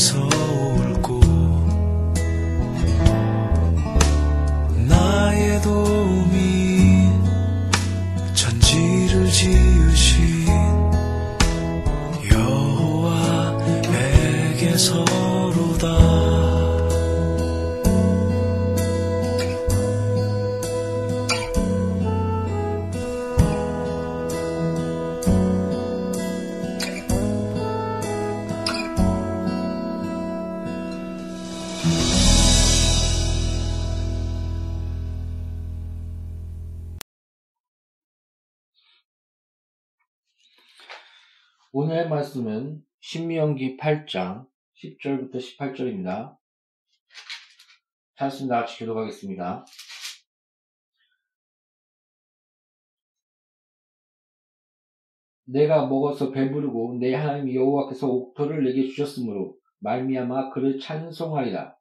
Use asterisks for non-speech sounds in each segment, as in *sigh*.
어디서 말씀은 신명기 8장 10절부터 18절입니다. 찬송 다 같이 기도하겠습니다. 내가 먹어서 배부르고 내 하나님 여호와께서 옥토를 내게 주셨으므로 말미암아 그를 찬송하리라.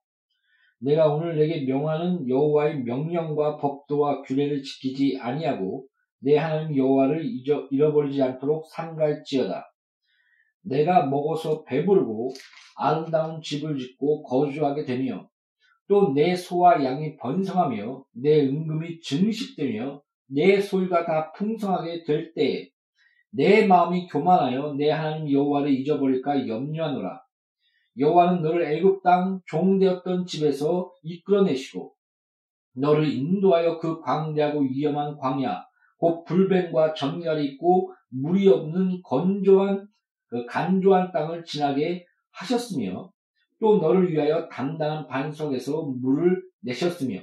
내가 오늘 내게 명하는 여호와의 명령과 법도와 규례를 지키지 아니하고 내 하나님 여호와를 잊어, 잃어버리지 않도록 삼갈지어다. 내가 먹어서 배부르고 아름다운 집을 짓고 거주하게 되며 또 내 소와 양이 번성하며 내 은금이 증식되며 내 소유가 다 풍성하게 될 때에 내 마음이 교만하여 내 하나님 여호와를 잊어버릴까 염려하노라. 여호와는 너를 애굽 땅 종되었던 집에서 이끌어내시고 너를 인도하여 그 광대하고 위험한 광야 곧 불뱀과 전갈이 있고 물이 없는 건조한 그 간조한 땅을 지나게 하셨으며 또 너를 위하여 단단한 반석에서 물을 내셨으며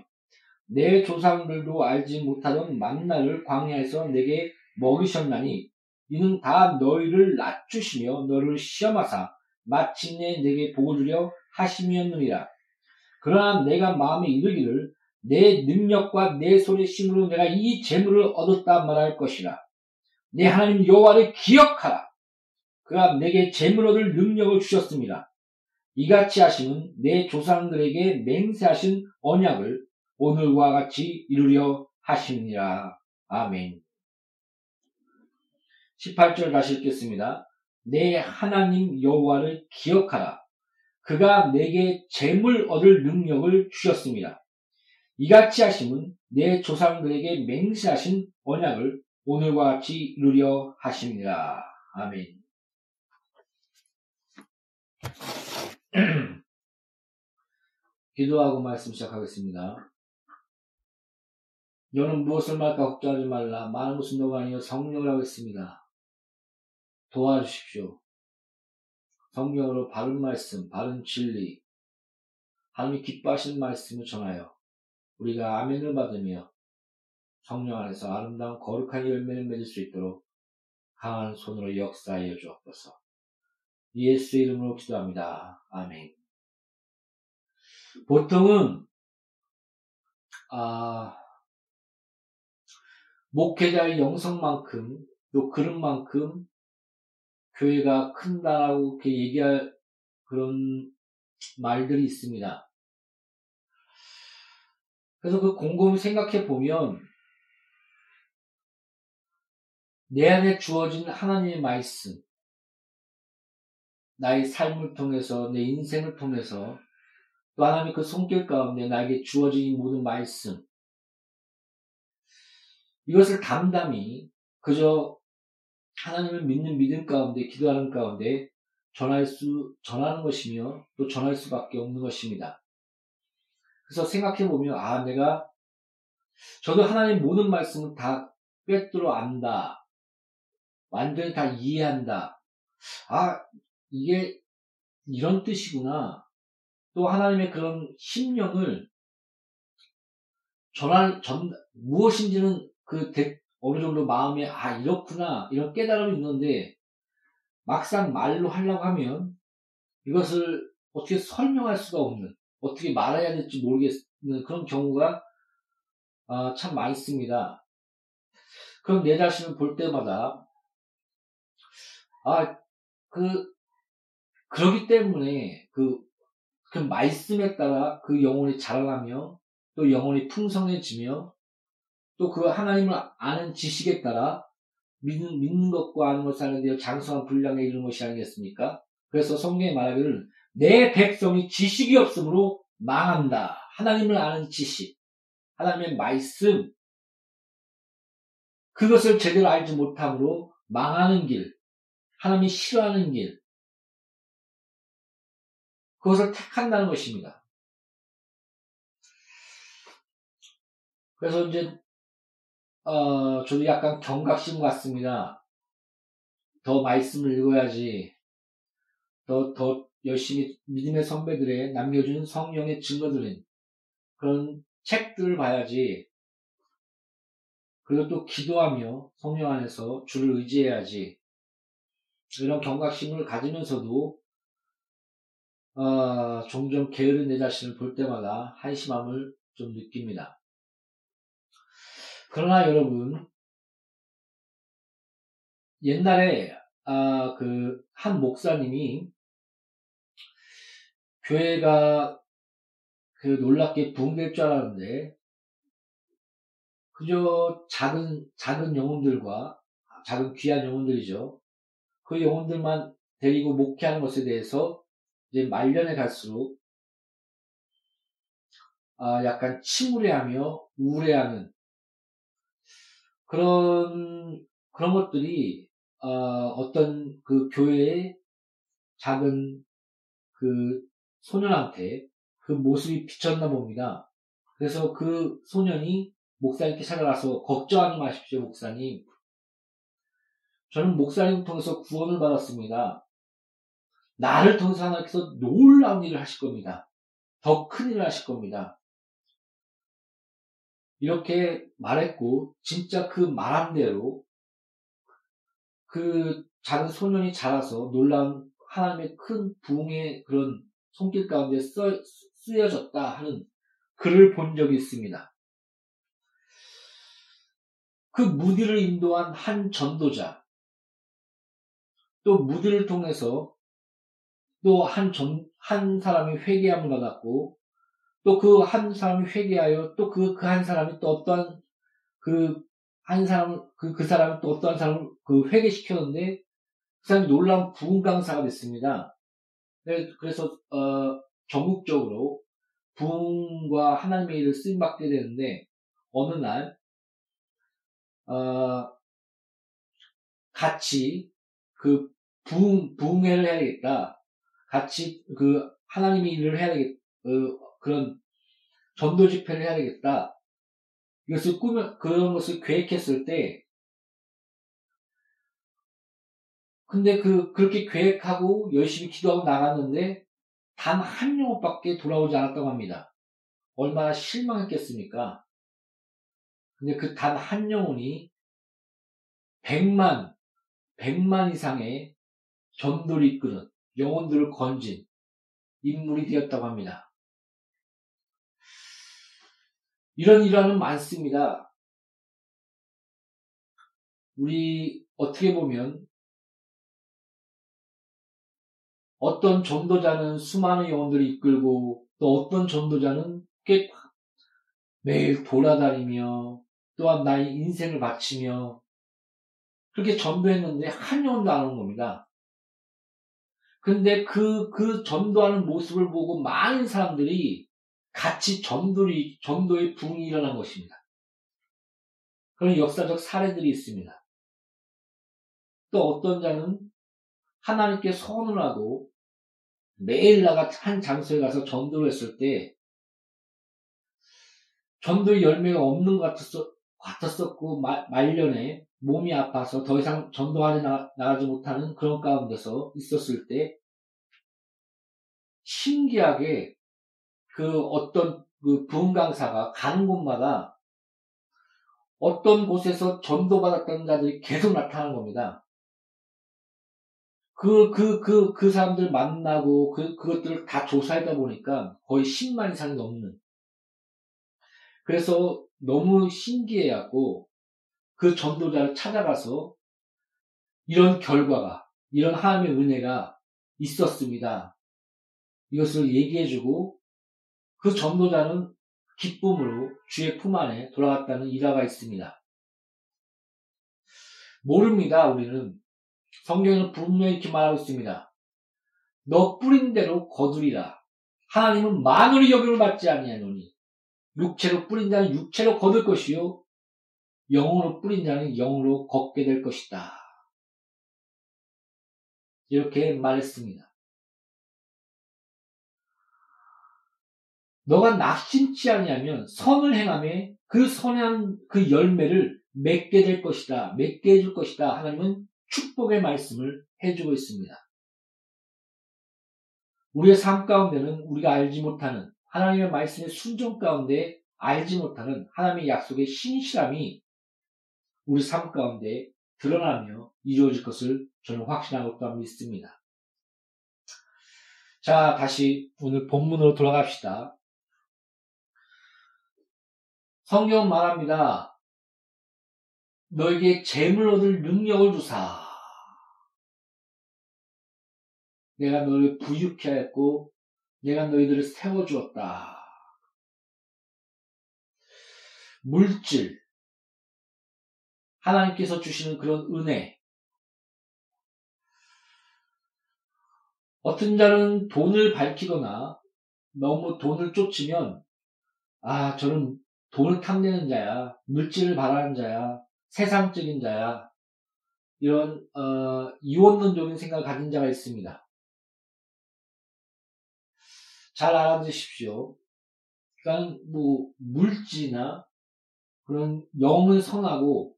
내 조상들도 알지 못하던 만나를 광야에서 내게 먹이셨나니 이는 다 너희를 낮추시며 너를 시험하사 마침내 내게 복을 주려 하심이었느니라. 그러나 내가 마음에 이르기를 내 능력과 내 손의 힘으로 내가 이 재물을 얻었다 말할 것이라. 내 하나님 여호와를 기억하라. 그가 내게 재물 얻을 능력을 주셨습니다. 이같이 하심은 내 조상들에게 맹세하신 언약을 오늘과 같이 이루려 하시니라. 아멘. 18절 다시 읽겠습니다. 내 하나님 여호와를 기억하라. 그가 내게 재물 얻을 능력을 주셨습니다. 이같이 하심은 내 조상들에게 맹세하신 언약을 오늘과 같이 이루려 하십니다. 아멘. *clears throat* 기도하고 말씀 시작하겠습니다. 너는 무엇을 말까 걱정하지 말라. 많은 것은 너가 아니여 성령을 하겠습니다. 도와주십시오. 성령으로 바른 말씀, 바른 진리, 하나님이 기뻐하시는 말씀을 전하여 우리가 아멘을 받으며 성령 안에서 아름다운 거룩한 열매를 맺을 수 있도록 강한 손으로 역사하여 주옵소서. 예수의 이름으로 기도합니다. 아멘. 보통은 아, 목회자의 영성만큼 또 그릇만큼 교회가 큰다라고 이렇게 얘기할 그런 말들이 있습니다. 그래서 그 곰곰이 생각해 보면 내 안에 주어진 하나님의 말씀, 나의 삶을 통해서, 내 인생을 통해서, 또 하나님의 그 손길 가운데 나에게 주어진 이 모든 말씀, 이것을 담담히 그저 하나님을 믿는 믿음 가운데, 기도하는 가운데 전할 수, 전하는 것이며 또 전할 수밖에 없는 것입니다. 그래서 생각해 보면, 아, 내가, 저도 하나님 모든 말씀을 다 꿰뚫어 안다. 완전히 다 이해한다. 아, 이게 이런 뜻이구나. 또 하나님의 그런 심령을 전할, 전, 무엇인지는 그 대, 어느 정도 마음에, 아, 이렇구나. 이런 깨달음이 있는데, 막상 말로 하려고 하면 이것을 어떻게 설명할 수가 없는, 어떻게 말해야 될지 모르겠는 그런 경우가 아, 참 많습니다. 그럼 내 자신을 볼 때마다 아, 그, 그러기 때문에 그, 그 말씀에 따라 그 영혼이 자라나며 또 영혼이 풍성해지며 또 그 하나님을 아는 지식에 따라 믿는, 믿는 것과 아는 것을 하는 데 장수한 분량에 이르는 것이 아니겠습니까? 그래서 성경에 말하기를 내 백성이 지식이 없으므로 망한다. 하나님을 아는 지식, 하나님의 말씀, 그것을 제대로 알지 못함으로 망하는 길, 하나님이 싫어하는 길, 그것을 택한다는 것입니다. 그래서 이제, 어, 저도 약간 경각심 같습니다. 더 말씀을 읽어야지, 더, 더 열심히 믿음의 선배들의 남겨준 성령의 증거들은 그런 책들을 봐야지, 그리고 또 기도하며 성령 안에서 주를 의지해야지, 이런 경각심을 가지면서도 어, 종종 게으른 내 자신을 볼 때마다 한심함을 좀 느낍니다. 그러나 여러분 옛날에 아, 그 한 목사님이 교회가 그 놀랍게 부흥될 줄 알았는데 그저 작은 작은 영혼들과 작은 귀한 영혼들이죠. 그 영혼들만 데리고 목회하는 것에 대해서 이제 말년에 갈수록 아, 약간 침울해하며 우울해하는 그런 그런 것들이 어, 떤 그 교회의 작은 그 소년한테 그 모습이 비쳤나 봅니다. 그래서 그 소년이 목사님께 찾아가서 걱정하지 마십시오, 목사님. 저는 목사님 통해서 구원을 받았습니다. 나를 통해서 하나님께서 놀라운 일을 하실 겁니다. 더 큰 일을 하실 겁니다. 이렇게 말했고, 진짜 그 말한 대로 그 작은 소년이 자라서 놀라운 하나님의 큰 부흥의 그런 손길 가운데 써, 쓰여졌다 하는 글을 본 적이 있습니다. 그 무디를 인도한 한 전도자, 또 무디를 통해서 또한 사람이 회개함을 받았고, 또 그 한 사람이 회개하여 또 그, 그 한 사람이 또 어떠한 그한 사람, 그, 그 사람을 또 어떠한 사람을 그 회개시켰는데, 그 사람이 놀라운 부흥 강사가 됐습니다. 그래서, 어, 전국적으로 부흥과 하나님의 일을 쓰임 받게 되는데, 어느 날, 어, 같이 그 부흥, 부흥회를 해야겠다. 같이 그 하나님의 일을 해야 되겠, 어, 그런 전도 집회를 해야 되겠다. 이것을 꾸며, 그런 것을 계획했을 때, 근데 그, 그렇게 계획하고 열심히 기도하고 나갔는데, 단 한 영혼밖에 돌아오지 않았다고 합니다. 얼마나 실망했겠습니까? 근데 그 단 한 영혼이 100만, 100만 이상의 전도를 이끄는 영혼들을 건진 인물이 되었다고 합니다. 이런 일화는 많습니다. 우리 어떻게 보면 어떤 전도자는 수많은 영혼들을 이끌고 또 어떤 전도자는 꽤 매일 돌아다니며 또한 나의 인생을 바치며 그렇게 전도했는데 한 영혼도 안 오는 겁니다. 근데 그, 그 전도하는 모습을 보고 많은 사람들이 같이 전도리, 전도의 붕이 일어난 것입니다. 그런 역사적 사례들이 있습니다. 또 어떤 자는 하나님께 소원을 하고 매일 나가 한 장소에 가서 전도를 했을 때 전도의 열매가 없는 것 같았었, 같았었고 마, 말년에 몸이 아파서 더 이상 전도하에 나, 나가지 못하는 그런 가운데서 있었을 때 신기하게 그 어떤 그 부흥 강사가 가는 곳마다 어떤 곳에서 전도받았던 자들이 계속 나타나는 겁니다. 그, 그, 그, 그 사람들 만나고 그, 그것들을 다 조사하다 보니까 거의 10만 이상이 넘는. 그래서 너무 신기해갖고 그 전도자를 찾아가서 이런 결과가, 이런 하나님의 은혜가 있었습니다. 이것을 얘기해주고 그 전도자는 기쁨으로 주의 품 안에 돌아갔다는 일화가 있습니다. 모릅니다, 우리는. 성경에는 분명히 이렇게 말하고 있습니다. 너 뿌린 대로 거두리라. 하나님은 만으로 여김을 받지 아니하노니 육체로 뿌린 자는 육체로 거둘 것이요 영으로 뿌린 자는 영으로 걷게 될 것이다. 이렇게 말했습니다. 너가 낙심치 아니하면 선을 행함에 그 선한 그 열매를 맺게 될 것이다. 맺게 해줄 것이다. 하나님은 축복의 말씀을 해주고 있습니다. 우리의 삶 가운데는 우리가 알지 못하는 하나님의 말씀의 순종 가운데 알지 못하는 하나님의 약속의 신실함이 우리 삶 가운데 드러나며 이루어질 것을 저는 확신하고 또 믿습니다. 자, 다시 오늘 본문으로 돌아갑시다. 성경 말합니다. 너에게 재물 얻을 능력을 주사. 내가 너를 부유케 하였고, 내가 너희들을 세워주었다. 물질, 하나님께서 주시는 그런 은혜. 어떤 자는 돈을 밝히거나 너무 돈을 쫓으면, 아, 저는 돈을 탐내는 자야, 물질을 바라는 자야, 세상적인 자야, 이런, 어, 이원론적인 생각을 가진 자가 있습니다. 잘 알아두십시오. 그러니까 뭐 물질이나 그런 영은 선하고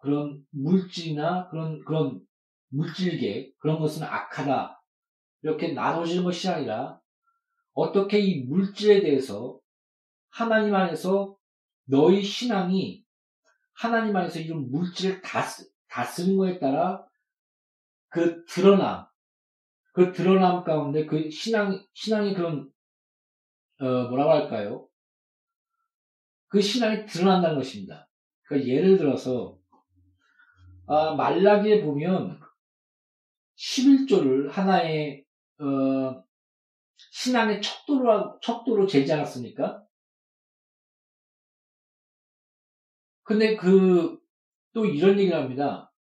그런 물질이나 그런 그런 물질계 그런 것은 악하다 이렇게 나눠지는 것이 아니라 어떻게 이 물질에 대해서 하나님 안에서 너희 신앙이 하나님 안에서 이런 물질을 다, 다 쓰는 거에 따라 그 드러남, 그 드러남 가운데 그 신앙, 신앙의 그런, 어, 뭐라고 할까요? 그 신앙이 드러난다는 것입니다. 그러니까 예를 들어서, 아, 말라기에 보면 11조를 하나의, 어, 신앙의 척도로, 척도로 재지 않았습니까? 근데 그, 또 이런 얘기를 합니다.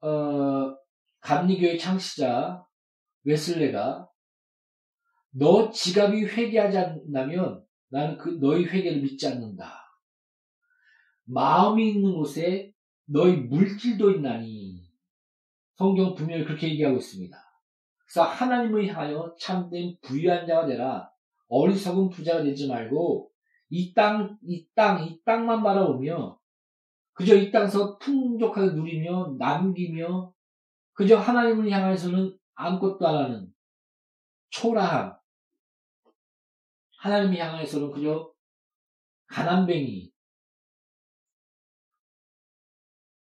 어, 감리교의 창시자 웨슬레가 너 지갑이 회개하지 않는다면 나는 그 너희 회개를 믿지 않는다. 마음이 있는 곳에 너희 물질도 있나니 성경 분명히 그렇게 얘기하고 있습니다. 그래서 하나님을 향하여 참된 부유한 자가 되라 어리석은 부자가 되지 말고 이 땅, 이 땅, 이 땅만 바라보며 그저 이 땅에서 풍족하게 누리며 남기며 그저 하나님을 향해서는 아무것도 안 하는 초라함. 하나님을 향해서는 그저 가난뱅이.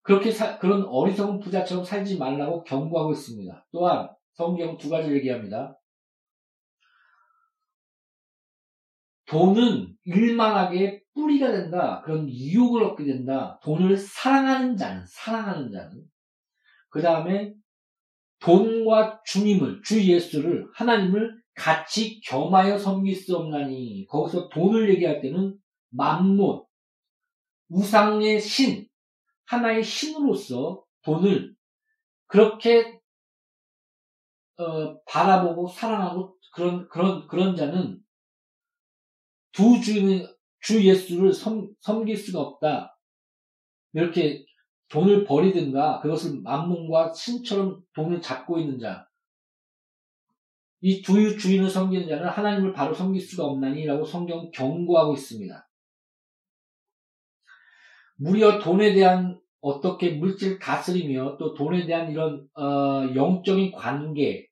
그렇게 사, 그런 어리석은 부자처럼 살지 말라고 경고하고 있습니다. 또한 성경 두 가지를 얘기합니다. 돈은 일만하게 뿌리가 된다. 그런 유혹을 얻게 된다. 돈을 사랑하는 자는, 사랑하는 자는. 그 다음에 돈과 주님을, 주 예수를, 하나님을 같이 겸하여 섬길 수 없나니. 거기서 돈을 얘기할 때는 만못, 우상의 신, 하나의 신으로서 돈을 그렇게 어, 바라보고 사랑하고 그런 그런 그런 자는 두 주인 주 예수를 섬, 섬길 수가 없다. 이렇게 돈을 버리든가 그것을 만문과 신처럼 돈을 잡고 있는 자. 이 두 주인을 섬기는 자는 하나님을 바로 섬길 수가 없나니라고 성경 경고하고 있습니다. 무려 돈에 대한 어떻게 물질 다스리며 또 돈에 대한 이런 어, 영적인 관계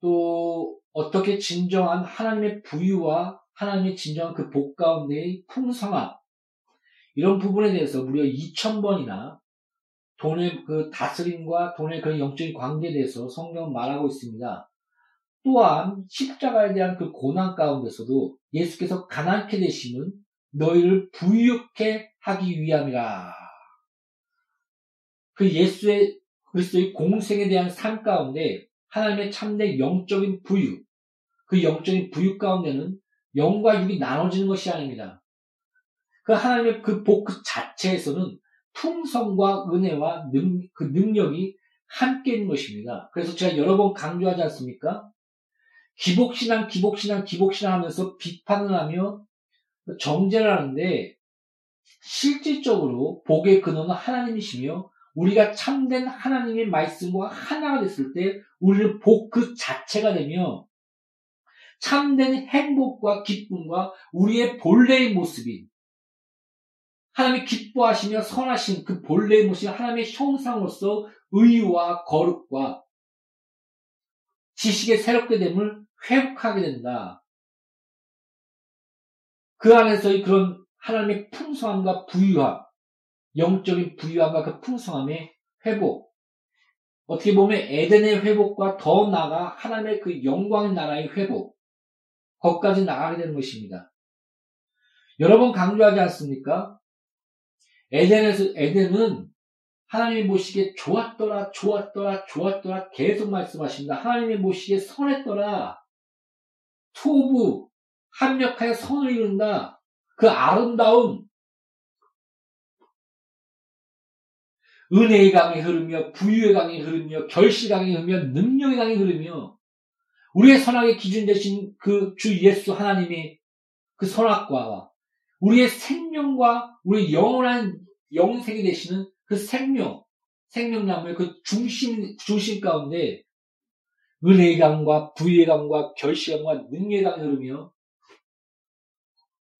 또 어떻게 진정한 하나님의 부유와 하나님의 진정한 그 복 가운데의 풍성함 이런 부분에 대해서 무려 2,000번이나 돈의 그 다스림과 돈의 그런 영적인 관계에 대해서 성경은 말하고 있습니다. 또한 십자가에 대한 그 고난 가운데서도 예수께서 가난케 되심은 너희를 부유케 하기 위함이라. 그 예수의 그리스도의 공생에 대한 삶 가운데 하나님의 참된 영적인 부유, 그 영적인 부유 가운데는 영과 육이 나눠지는 것이 아닙니다. 그 하나님의 그 복 그 자체에서는 풍성과 은혜와 능, 그 능력이 함께 있는 것입니다. 그래서 제가 여러 번 강조하지 않습니까? 기복신앙, 기복신앙, 기복신앙 하면서 비판을 하며 정죄를 하는데 실질적으로 복의 근원은 하나님이시며 우리가 참된 하나님의 말씀과 하나가 됐을 때 우리는 복 그 자체가 되며 참된 행복과 기쁨과 우리의 본래의 모습인 하나님이 기뻐하시며 선하신 그 본래의 모습이 하나님의 형상으로서 의와 거룩과 지식의 새롭게 됨을 회복하게 된다. 그 안에서의 그런 하나님의 풍성함과 부유함, 영적인 부유함과 그 풍성함의 회복. 어떻게 보면 에덴의 회복과 더 나아가 하나님의 그 영광의 나라의 회복. 거기까지 나가게 되는 것입니다. 여러 번 강조하지 않습니까? 에덴에서, 에덴은 하나님이 보시기에 좋았더라, 좋았더라, 좋았더라 계속 말씀하십니다. 하나님이 보시기에 선했더라. 투부, 합력하여 선을 이룬다. 그 아름다운 은혜의 강이 흐르며 부유의 강이 흐르며 결실 강이 흐르며 능력의 강이 흐르며 우리의 선악의 기준 되신 그 주 예수 하나님의 그 선악과 우리의 생명과 우리 영원한 영생이 되시는 그 생명, 생명나무의 그 중심, 중심 가운데 은혜의 강과 부유의 강과 결실 강과 능력의 강이 흐르며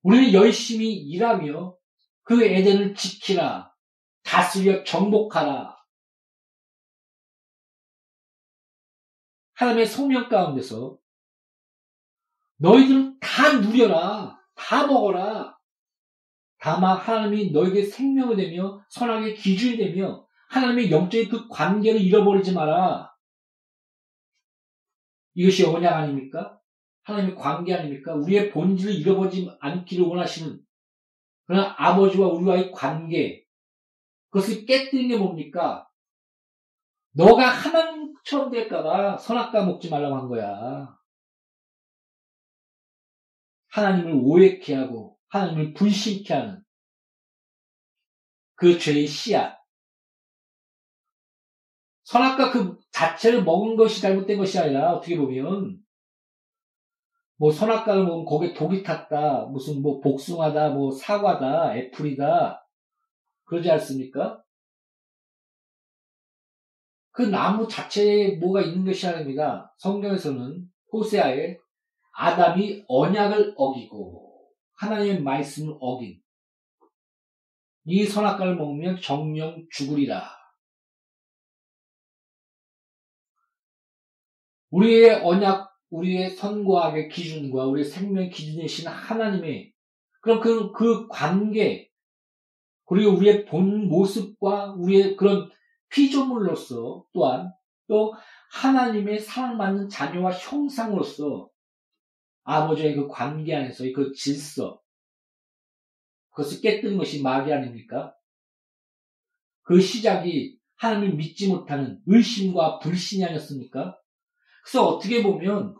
우리는 열심히 일하며 그 에덴을 지키라, 다스려 정복하라. 하나님의 소명 가운데서 너희들은 다 누려라, 다 먹어라. 다만 하나님이 너에게 생명이 되며 선악의 기준이 되며 하나님의 영적인 그 관계를 잃어버리지 마라. 이것이 언약 아닙니까? 하나님의 관계 아닙니까? 우리의 본질을 잃어버리지 않기를 원하시는 그러나 아버지와 우리와의 관계 그것을 깨뜨리는 게 뭡니까? 너가 하나님처럼 될까봐 선악과 먹지 말라고 한 거야. 하나님을 오해케 하고 하나님을 불신케 하는 그 죄의 씨앗. 선악과 그 자체를 먹은 것이 잘못된 것이 아니라 어떻게 보면 뭐 선악과를 먹으면 거기에 독이 탔다, 무슨 뭐 복숭아다, 뭐 사과다, 애플이다, 그러지 않습니까? 그 나무 자체에 뭐가 있는 것이 아닙니다. 성경에서는 호세아에 아담이 언약을 어기고 하나님의 말씀을 어긴 이 선악과를 먹으면 정령 죽으리라. 우리의 언약 우리의 선과학의 기준과 우리의 생명 기준이신 하나님의 그런 그, 그 관계, 그리고 우리의 본 모습과 우리의 그런 피조물로서 또한 또 하나님의 사랑받는 자녀와 형상으로서 아버지의 그 관계 안에서의 그 질서, 그것을 깨뜨린 것이 마귀 아닙니까? 그 시작이 하나님을 믿지 못하는 의심과 불신이 아니었습니까? 그래서 어떻게 보면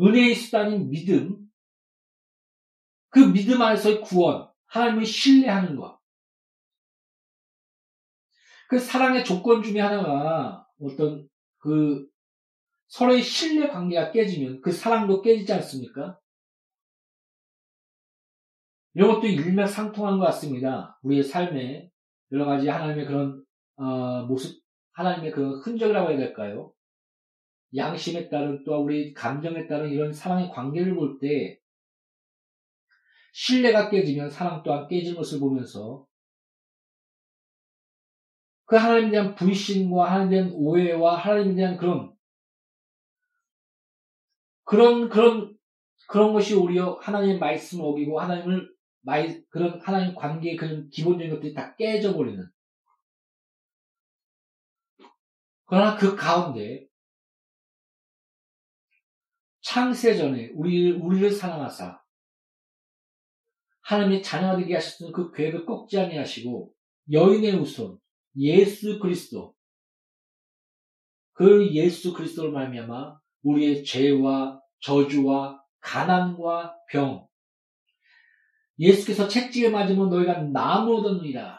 은혜의 수단인 믿음, 그 믿음 안에서의 구원, 하나님을 신뢰하는 것. 그 사랑의 조건 중에 하나가 어떤 그 서로의 신뢰 관계가 깨지면 그 사랑도 깨지지 않습니까? 이런 것도 일맥상통한 것 같습니다. 우리의 삶에 여러 가지 하나님의 그런 어, 모습, 하나님의 그런 흔적이라고 해야 될까요? 양심에 따른 또 우리 감정에 따른 이런 사랑의 관계를 볼 때 신뢰가 깨지면 사랑 또한 깨질 것을 보면서 그 하나님에 대한 불신과 하나님에 대한 오해와 하나님에 대한 그런 그런 그런 그런 것이 오히려 하나님의 말씀을 어기고 하나님을 마이, 그런 하나님 관계의 그런 기본적인 것들이 다 깨져버리는. 그러나 그 가운데 창세 전에 우리, 우리를 사랑하사 하나님의 자녀가 되게 하셨던 그 계획을 꺾지 아니하시고 여인의 우선 예수 그리스도 그 예수 그리스도를 말미암아 우리의 죄와 저주와 가난과 병 예수께서 채찍에 맞으면 너희가 나무 얻었느니라.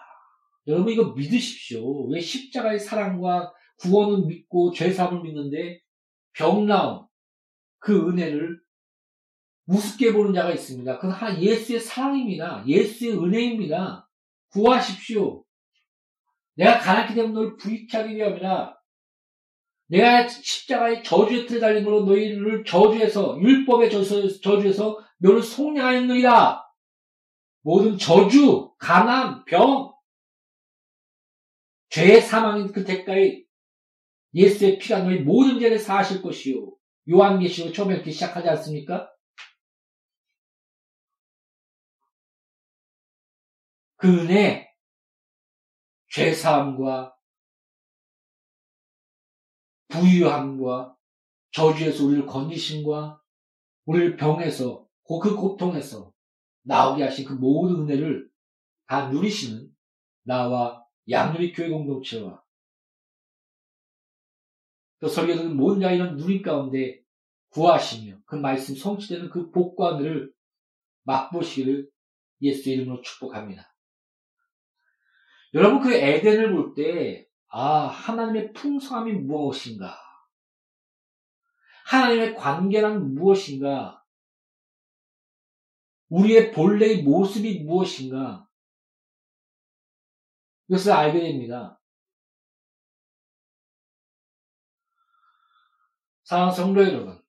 여러분 이거 믿으십시오. 왜 십자가의 사랑과 구원을 믿고 죄사함을 믿는데 병나음 그 은혜를 우습게 보는 자가 있습니다. 그건 하 예수의 사랑입니다. 예수의 은혜입니다. 구하십시오. 내가 가난하기 때문에 너를 부익케 하기 위함이라 내가 십자가의 저주의 틀에 달림으로 너희를 저주해서 율법의 저주에서 너를 속량하였느니라. 모든 저주, 가난, 병, 죄의 사망인 그 대가에 예수의 피가 너희 모든 죄를 사하실 것이요. 요한계시록 처음에 이렇게 시작하지 않습니까? 그 은혜, 죄사함과 부유함과 저주에서 우리를 건지심과 우리를 병에서 그 고통에서 나오게 하신 그 모든 은혜를 다 누리시는 나와 양누리 교회 공동체와 또 설교는 모든 자 이런 누림 가운데 구하시며 그 말씀 성취되는 그 복과 은혜를 맛보시기를 예수 이름으로 축복합니다. 여러분 그 에덴을 볼 때, 아, 하나님의 풍성함이 무엇인가? 하나님의 관계란 무엇인가? 우리의 본래의 모습이 무엇인가? 이것을 알게 됩니다. 사랑하는 성도 여러분,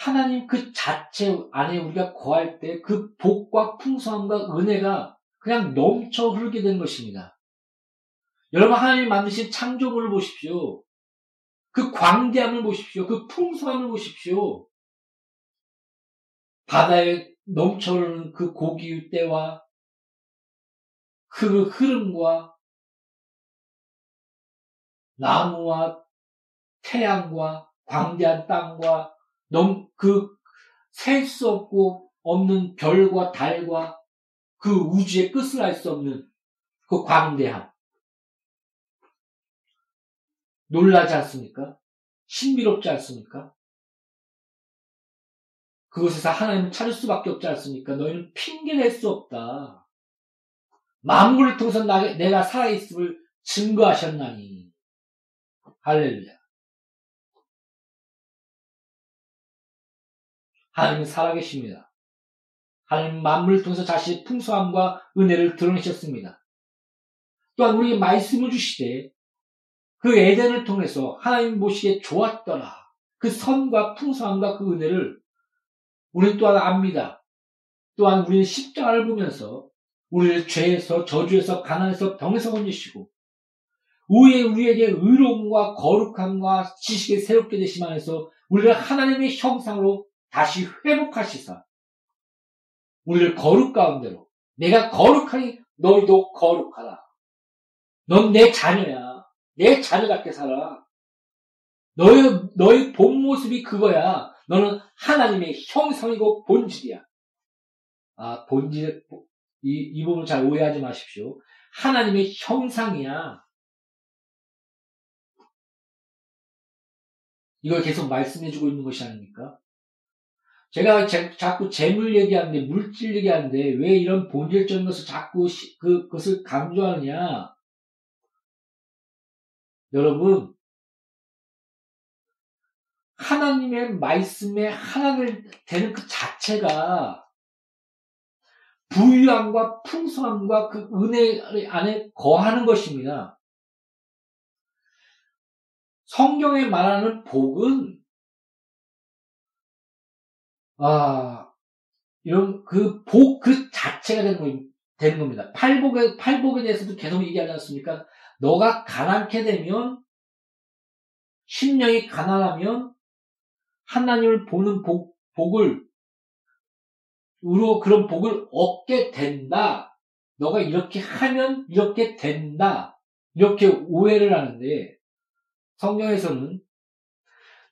하나님 그 자체 안에 우리가 거할 때 그 복과 풍성함과 은혜가 그냥 넘쳐 흐르게 된 것입니다. 여러분 하나님이 만드신 창조물을 보십시오. 그 광대함을 보십시오. 그 풍성함을 보십시오. 바다에 넘쳐흐르는 그 고기의 때와 그 흐름과 나무와 태양과 광대한 땅과 넘, 그, 셀 수 없고 없는 별과 달과 그 우주의 끝을 알 수 없는 그 광대함. 놀라지 않습니까? 신비롭지 않습니까? 그곳에서 하나님을 찾을 수밖에 없지 않습니까? 너희는 핑계낼 수 없다. 만물을 통해서 내가 살아있음을 증거하셨나니. 할렐루야. 하나님은 살아계십니다. 하나님 만물을 통해서 자신의 풍성함과 은혜를 드러내셨습니다. 또한 우리에게 말씀을 주시되 그 에덴을 통해서 하나님 보시기에 좋았더라. 그 선과 풍성함과 그 은혜를 우리는 또한 압니다. 또한 우리는 십자가를 보면서 우리를 죄에서 저주에서 가난에서 병에서 건지시고 우리의 우리에게 의로움과 거룩함과 지식의 새롭게 되심 안에서 우리를 하나님의 형상으로 다시 회복하시사 우리를 거룩 가운데로 내가 거룩하니 너희도 거룩하라. 넌 내 자녀야. 내 자녀답게 살아. 너의, 너의 본 모습이 그거야. 너는 하나님의 형상이고 본질이야. 아, 본질, 이, 이 부분 잘 오해하지 마십시오. 하나님의 형상이야. 이걸 계속 말씀해주고 있는 것이 아닙니까? 제가 제, 자꾸 재물 얘기하는데, 물질 얘기하는데, 왜 이런 본질적인 것을 자꾸 시, 그, 그것을 강조하느냐? 여러분, 하나님의 말씀에 하나를 되는 그 자체가 부유함과 풍성함과 그 은혜 안에 거하는 것입니다. 성경에 말하는 복은 아 이런 그 복그 그 자체가 되는, 거, 되는 겁니다. 팔복에 팔복에 대해서도 계속 얘기하지 않습니까? 너가 가난케 되면 심령이 가난하면 하나님을 보는 복, 복을 으로 그런 복을 얻게 된다. 너가 이렇게 하면 이렇게 된다. 이렇게 오해를 하는데 성경에서는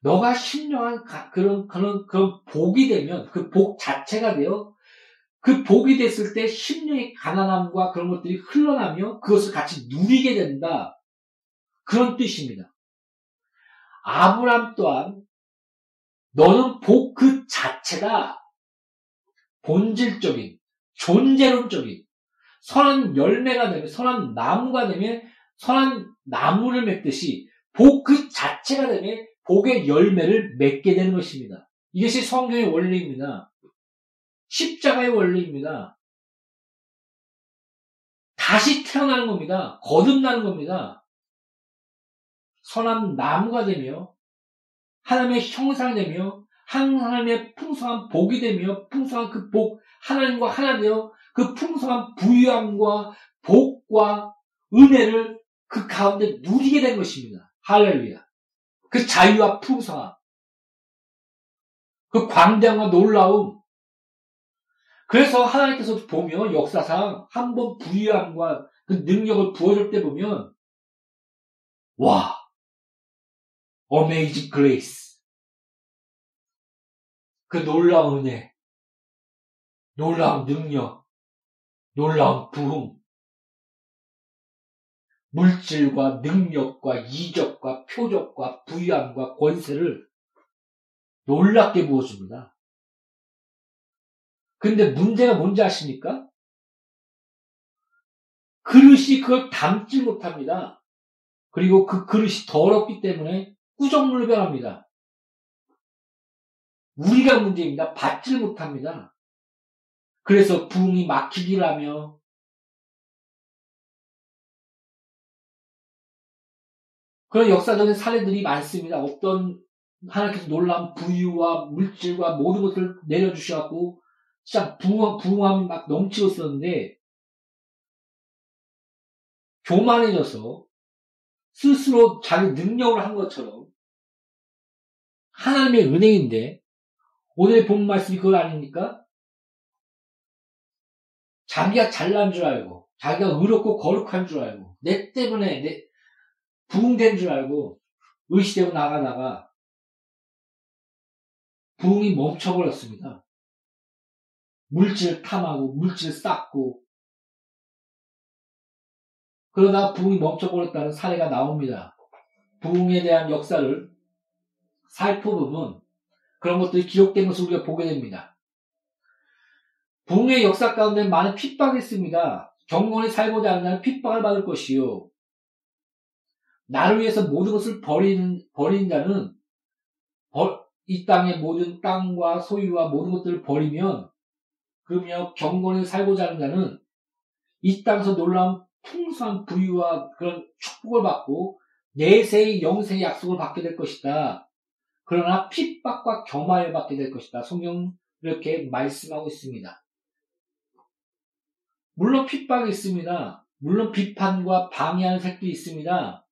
너가 신령한 그런 그런 그런 복이 되면 그 복 자체가 되어 그 복이 됐을 때 심령의 가난함과 그런 것들이 흘러나며 그것을 같이 누리게 된다. 그런 뜻입니다. 아브람 또한 너는 복 그 자체다. 본질적인, 존재론적인, 선한 열매가 되면, 선한 나무가 되면, 선한 나무를 맺듯이 복 그 자체가 되면 복의 열매를 맺게 되는 것입니다. 이것이 성경의 원리입니다. 십자가의 원리입니다. 다시 태어나는 겁니다. 거듭나는 겁니다. 선한 나무가 되며 하나님의 형상이 되며 하나님의 풍성한 복이 되며 풍성한 그 복, 하나님과 하나 되어 그 풍성한 부유함과 복과 은혜를 그 가운데 누리게 된 것입니다. 할렐루야. 그 자유와 풍성함. 그 광대함과 놀라움. 그래서 하나님께서 보면 역사상 한 번 부유함과 그 능력을 부어줄 때 보면 와 amazing grace 그 놀라운 은혜 놀라운 능력 놀라운 부흥 물질과 능력과 이적과 표적과 부유함과 권세를 놀랍게 부어줍니다. 근데 문제가 뭔지 아십니까? 그릇이 그걸 담지 못합니다. 그리고 그 그릇이 더럽기 때문에 꾸정물로 변합니다. 우리가 문제입니다. 받질 못합니다. 그래서 부흥이 막히기를 하며 그런 역사적인 사례들이 많습니다. 어떤 하나님께서 놀라운 부유와 물질과 모든 것을 내려주셔갖고 진짜 부흥, 부흥함이 막 넘치고 있었는데 교만해져서 스스로 자기 능력을 한 것처럼 하나님의 은행인데 오늘 본 말씀이 그거 아닙니까? 자기가 잘난 줄 알고 자기가 의롭고 거룩한 줄 알고 내 때문에 내 부흥된 줄 알고 의시되고 나가다가 부흥이 멈춰버렸습니다. 물질 탐하고 물질 쌓고 그러다 부흥이 멈춰버렸다는 사례가 나옵니다. 부흥에 대한 역사를 살펴보면 그런 것들이 기록된 것을 우리가 보게 됩니다. 부흥의 역사 가운데 많은 핍박이 있습니다. 경건히 살고자 자는 핍박을 받을 것이요. 나를 위해서 모든 것을 버리는, 버린 자는 이 땅의 모든 땅과 소유와 모든 것들을 버리면 그러면 경건히 살고자 하는 자는 이 땅에서 놀라운 풍성한 부유와 그런 축복을 받고 내세의 영세의 약속을 받게 될 것이다. 그러나 핍박과 경마를 받게 될 것이다. 성경 이렇게 말씀하고 있습니다. 물론 핍박이 있습니다. 물론 비판과 방해하는 색도 있습니다.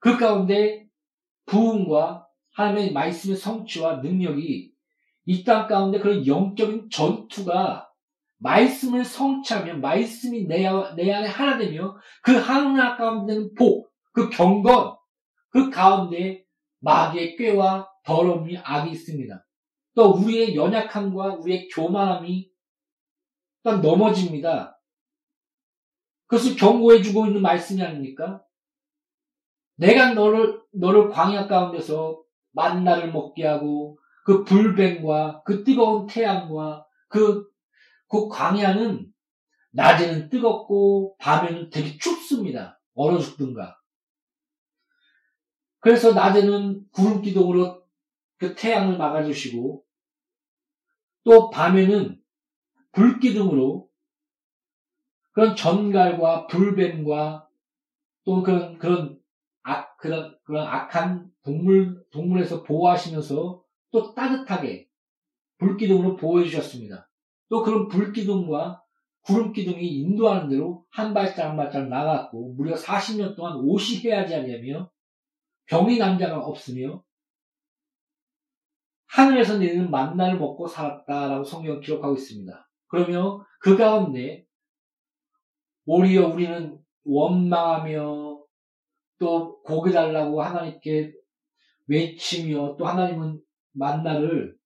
그 가운데 부흥과 하나님의 말씀의 성취와 능력이 이 땅 가운데 그런 영적인 전투가 말씀을 성취하면 말씀이 내, 내 안에 하나 되며 그 하나 가운데는 복, 그 경건, 그 가운데 마귀의 꾀와 더러움이 악이 있습니다. 또 우리의 연약함과 우리의 교만함이 또 넘어집니다. 그것을 경고해주고 있는 말씀이 아닙니까? 내가 너를 너를 광야 가운데서 만나를 먹게 하고 그 불뱀과 그 뜨거운 태양과 그, 그 광야는 낮에는 뜨겁고 밤에는 되게 춥습니다. 얼어 죽든가. 그래서 낮에는 구름 기둥으로 그 태양을 막아주시고 또 밤에는 불 기둥으로 그런 전갈과 불뱀과 또 그런 그런 악 그런 그런 악한 동물 동물에서 보호하시면서 또 따뜻하게 불기둥으로 보호해 주셨습니다. 또 그런 불기둥과 구름기둥이 인도하는 대로 한 발짝 한 발짝 나갔고 무려 40년 동안 옷이 해야지 하냐며 병이 남자가 없으며 하늘에서 내리는 만나를 먹고 살았다라고 성경 기록하고 있습니다. 그러며 그 가운데 오히려 우리는 원망하며 또 고개 달라고 하나님께 외치며 또 하나님은 만나를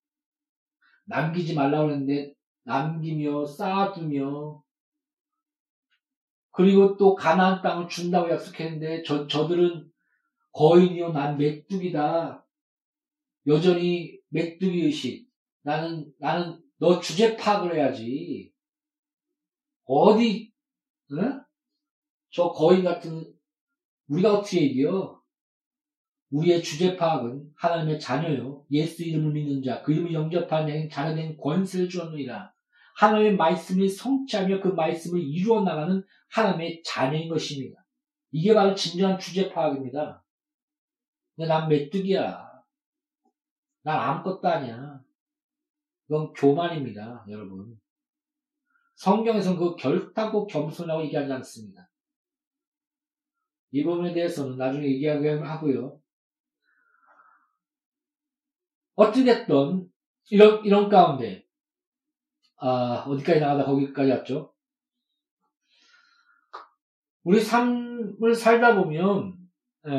남기지 말라고 했는데 남기며 쌓아두며 그리고 또 가나안 땅을 준다고 약속했는데 저, 저들은 거인이요 난 메뚜기다. 여전히 메뚜기 의식. 나는 나는 너 주제 파악을 해야지. 어디 응? 저 거인 같은 우리가 어떻게 얘기해요? 우리의 주제 파악은 하나님의 자녀요. 예수 이름을 믿는 자, 그 이름을 영접하는 자녀된 권세를 주었느니라. 하나님의 말씀을 성취하며 그 말씀을 이루어 나가는 하나님의 자녀인 것입니다. 이게 바로 진정한 주제 파악입니다. 난 메뚜기야. 난 아무것도 아니야. 그건 교만입니다, 여러분. 성경에서는 그 결단코 겸손하고 얘기하지 않습니다. 이 부분에 대해서는 나중에 얘기하고요. 어찌됐든, 이런, 이런 가운데, 아, 어디까지 나가다 거기까지 왔죠? 우리 삶을 살다 보면, 에,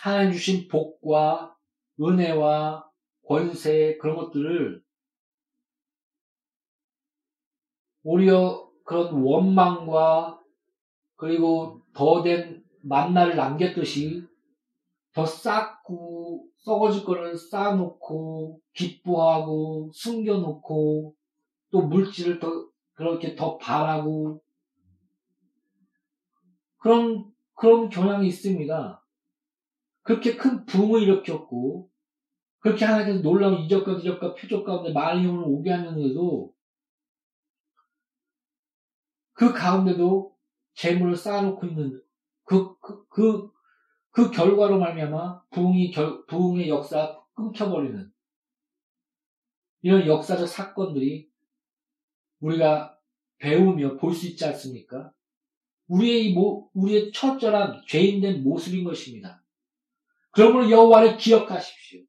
하나님 주신 복과 은혜와 권세, 그런 것들을 오히려 그런 원망과 그리고 더 된 만나를 남겼듯이 더 쌓고 썩어질 거를 쌓아놓고 기뻐하고 숨겨놓고 또 물질을 더 그렇게 더 바라고 그런 그런 경향이 있습니다. 그렇게 큰 붕을 일으켰고 그렇게 하나님께서 놀라운 이적과 기적과 표적 가운데 많은 영을 오게 하는데도 그 가운데도 재물을 쌓아놓고 있는 그, 그, 그, 그 결과로 말미암아 부흥이 결, 부흥의 역사 끊겨버리는 이런 역사적 사건들이 우리가 배우며 볼 수 있지 않습니까? 우리의 모, 우리의 첫절한 죄인된 모습인 것입니다. 그러므로 여호와를 기억하십시오.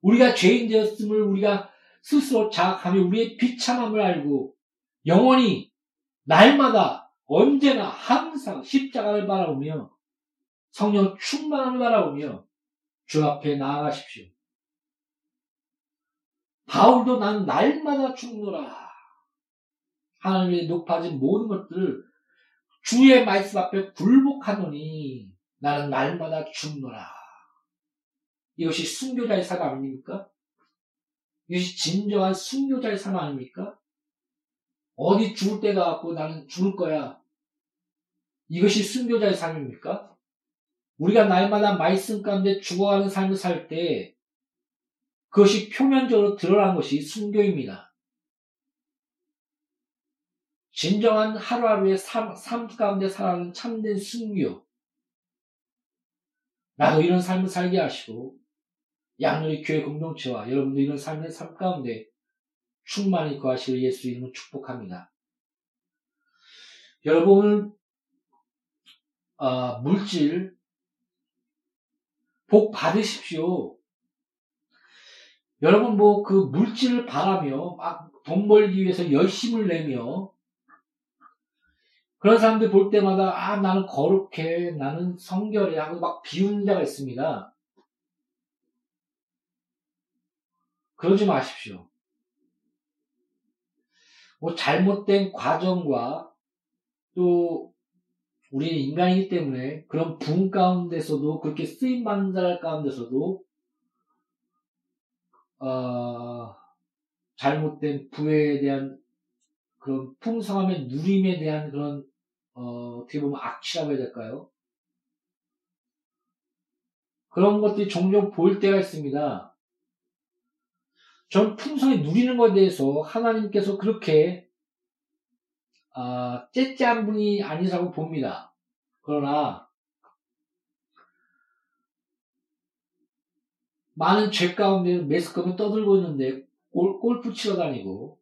우리가 죄인 되었음을 우리가 스스로 자각하며 우리의 비참함을 알고 영원히 날마다 언제나 항상 십자가를 바라보며 성령 충만함을 바라보며 주 앞에 나아가십시오. 바울도 난 날마다 죽노라. 하나님의 높아진 모든 것들을 주의 말씀 앞에 굴복하노니 나는 날마다 죽노라. 이것이 순교자의 삶 아닙니까? 이것이 진정한 순교자의 삶 아닙니까? 어디 죽을 때가 왔고 나는 죽을 거야. 이것이 순교자의 삶입니까? 우리가 날마다 말씀 가운데 죽어가는 삶을 살 때 그것이 표면적으로 드러난 것이 순교입니다. 진정한 하루하루의 삶, 삶 가운데 살아가는 참된 순교. 나도 이런 삶을 살게 하시고 양누리 교회 공동체와 여러분도 이런 삶의 삶 가운데 충만히 거하실 예수 이름을 축복합니다. 여러분 어, 물질 복 받으십시오. 여러분 뭐 그 물질을 바라며 막 돈 벌기 위해서 열심을 내며 그런 사람들 볼 때마다 아 나는 거룩해 나는 성결해 하고 막 비웃는 데가 있습니다. 그러지 마십시오. 뭐 잘못된 과정과 또 우리는 인간이기 때문에 그런 분 가운데서도 그렇게 쓰임 받는 자들 가운데서도 어, 잘못된 부에 대한 그런 풍성함의 누림에 대한 그런 어, 어떻게 보면 악취라고 해야 될까요? 그런 것들이 종종 보일 때가 있습니다. 전 풍성히 누리는 것에 대해서 하나님께서 그렇게 아, 째째한 분이 아니라고 봅니다. 그러나 많은 죄 가운데 메스컴을 떠들고 있는데 골, 골프 치러 다니고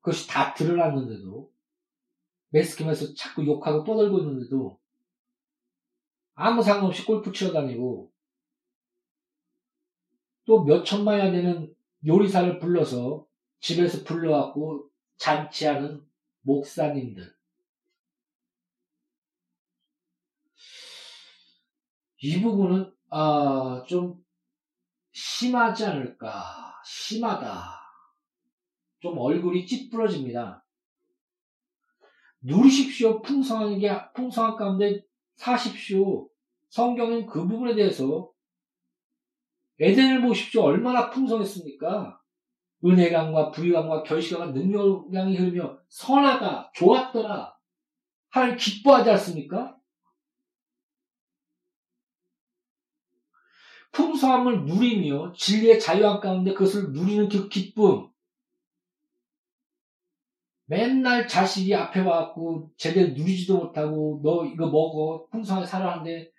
그것이 다 드러났는데도 메스컴에서 자꾸 욕하고 떠들고 있는데도 아무 상관없이 골프 치러 다니고 또 몇 천만이나 되는 요리사를 불러서 집에서 불러갖고 잔치하는 목사님들. 이 부분은 아, 좀 심하지 않을까? 심하다. 좀 얼굴이 찌푸러집니다. 누리십시오. 풍성한 게 풍성한 가운데 사십시오. 성경은 그 부분에 대해서 에덴을 보십시오. 얼마나 풍성했습니까? 은혜감과 불의감과 결실감과 능력량이 흐르며 선하다, 좋았더라. 하나님 기뻐하지 않습니까? 풍성함을 누리며 진리의 자유함 가운데 그것을 누리는 그 기쁨. 맨날 자식이 앞에 와갖고 제대로 누리지도 못하고 너 이거 먹어 풍성하게 살아하는데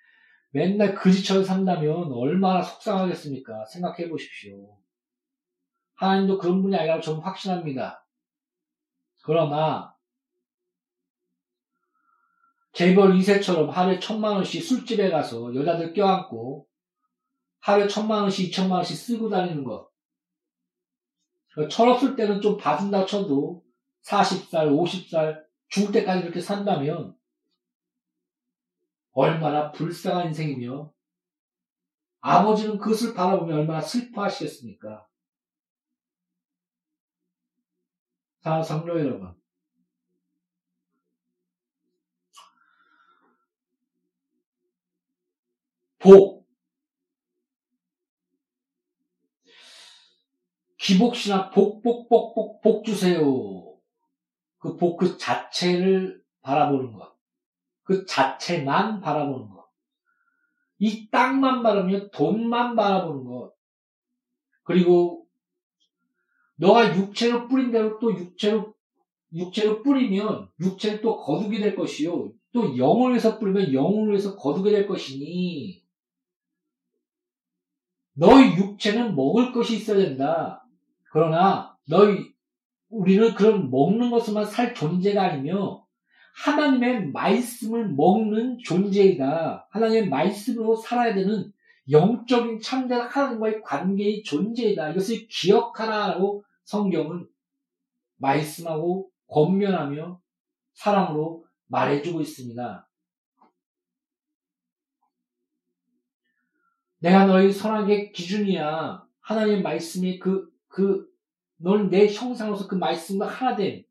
맨날 그지처럼 산다면 얼마나 속상하겠습니까? 생각해 보십시오. 하나님도 그런 분이 아니라고 저는 확신합니다. 그러나 재벌 2세처럼 하루에 천만 원씩 술집에 가서 여자들 껴안고 하루에 천만 원씩, 이천만 원씩 쓰고 다니는 것. 철없을 때는 좀 봐준다 쳐도 40살, 50살 죽을 때까지 이렇게 산다면 얼마나 불쌍한 인생이며 아버지는 그것을 바라보며 얼마나 슬퍼하시겠습니까? 사 성도 여러분. 복. 기복신학 복, 복, 복, 복, 복 주세요. 그 복 그 자체를 바라보는 것. 그 자체만 바라보는 것. 이 땅만 바라보며 돈만 바라보는 것. 그리고 너가 육체로 뿌린 대로 또 육체로 육체로 뿌리면 육체를 또 거두게 될 것이요. 또 영을 위해서 뿌리면 영을 위해서 거두게 될 것이니 너희 육체는 먹을 것이 있어야 된다. 그러나 너희 우리는 그런 먹는 것으로만 살 존재가 아니며 하나님의 말씀을 먹는 존재이다. 하나님의 말씀으로 살아야 되는 영적인 참된 하나님과의 관계의 존재이다. 이것을 기억하라고 성경은 말씀하고 권면하며 사랑으로 말해주고 있습니다. 내가 너희 선악의 기준이야. 하나님의 말씀이 그, 그, 넌내 형상으로서 그 말씀과 하나 된,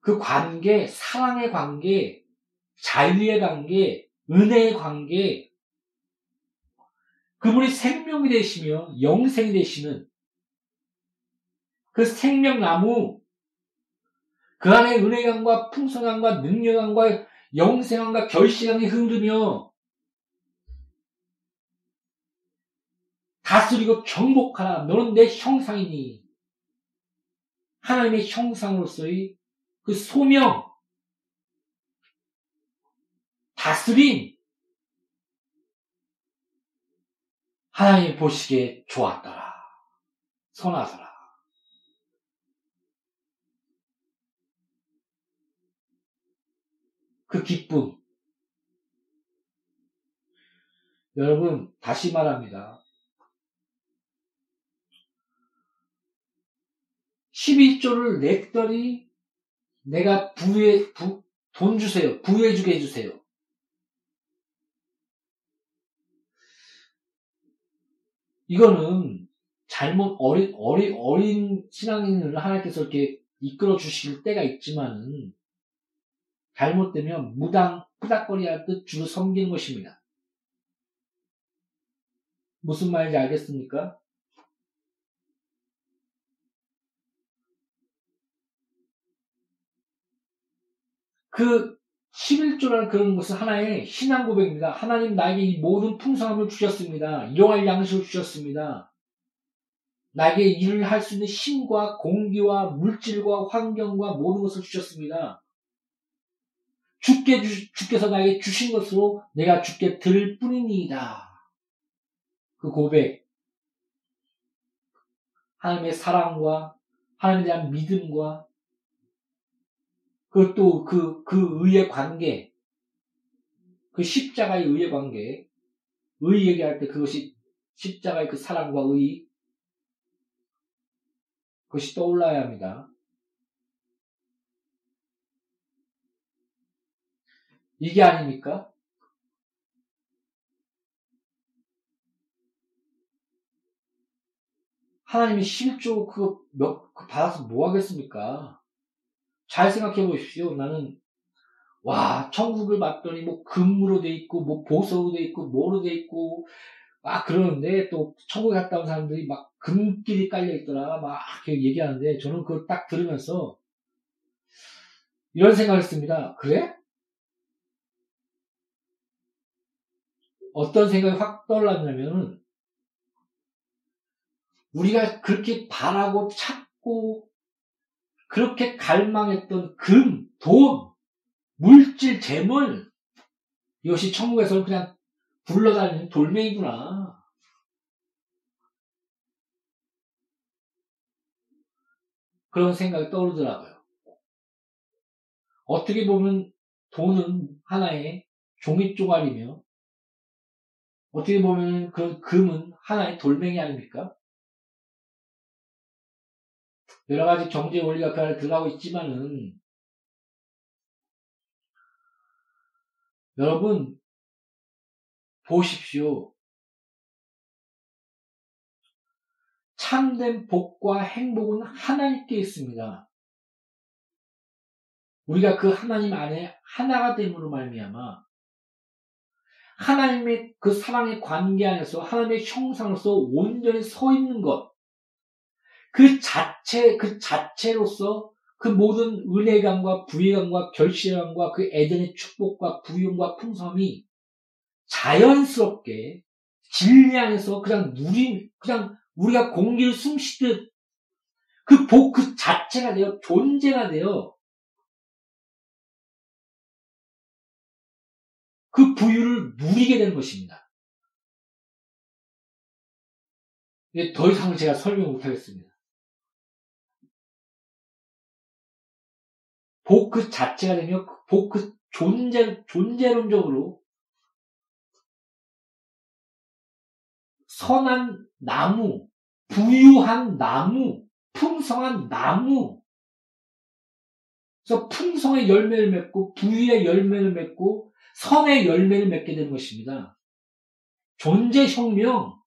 그 관계, 사랑의 관계, 자유의 관계, 은혜의 관계, 그분이 생명이 되시며 영생이 되시는 그 생명나무, 그 안에 은혜감과 풍성함과 능력감과 영생함과 결실함이 흐르며 다스리고 정복하라. 너는 내 형상이니. 하나님의 형상으로서의 그 소명, 다스림, 하나님 보시기에 좋았더라. 선하더라. 그 기쁨. 여러분, 다시 말합니다. 11조를 냈더니 내가 부에 부, 돈 주세요. 부해주게 해주세요. 이거는 잘못 어린 어린 어린 신앙인을 하나님께서 이렇게 이끌어 주실 때가 있지만은 잘못되면 무당 푸닥거리 할 듯 주를 섬기는 것입니다. 무슨 말인지 알겠습니까? 그 11조라는 그런 것은 하나의 신앙 고백입니다. 하나님 나에게 이 모든 풍성함을 주셨습니다. 일용할 양식을 주셨습니다. 나에게 일을 할 수 있는 힘과 공기와 물질과 환경과 모든 것을 주셨습니다. 주께 주, 주께서 나에게 주신 것으로 내가 주께 들 뿐이니이다. 그 고백. 하나님의 사랑과 하나님에 대한 믿음과 그것도 그, 그 의의 관계, 그 십자가의 의의 관계, 의 얘기할 때 그것이 십자가의 그 사랑과 의, 그것이 떠올라야 합니다. 이게 아닙니까? 하나님이 실조 그 몇, 그 받아서 뭐 하겠습니까? 잘 생각해 보십시오. 나는, 와, 천국을 봤더니 뭐 금으로 돼 있고, 뭐 보석으로 돼 있고, 뭐로 돼 있고, 막 그러는데 또 천국에 갔다 온 사람들이 막 금길이 깔려 있더라. 막 이렇게 얘기하는데 저는 그걸 딱 들으면서 이런 생각을 했습니다. 그래? 어떤 생각이 확 떠올랐냐면은 우리가 그렇게 바라고 찾고 그렇게 갈망했던 금, 돈, 물질, 재물 이것이 천국에서는 그냥 굴러다니는 돌멩이구나. 그런 생각이 떠오르더라고요. 어떻게 보면 돈은 하나의 종이 쪼가리며 어떻게 보면 그 금은 하나의 돌멩이 아닙니까? 여러 가지 경제 원리가 그 안에 들어가고 있지만은 여러분 보십시오. 참된 복과 행복은 하나님께 있습니다. 우리가 그 하나님 안에 하나가 됨으로 말미암아 하나님의 그 사랑의 관계 안에서 하나님의 형상으로서 온전히 서 있는 것, 그 자체, 그 자체로서 그 모든 은혜감과 부의감과 결실감과 그 에덴의 축복과 부용과 풍성이 자연스럽게 진리 안에서 그냥 누린, 그냥 우리가 공기를 숨 쉬듯 그 복 그 자체가 되어 존재가 되어 그 부유를 누리게 되는 것입니다. 더 이상은 제가 설명 못하겠습니다. 복 그 자체가 되며 복 그 존재, 존재론적으로 선한 나무, 부유한 나무, 풍성한 나무, 그래서 풍성의 열매를 맺고 부유의 열매를 맺고 선의 열매를 맺게 되는 것입니다. 존재 혁명,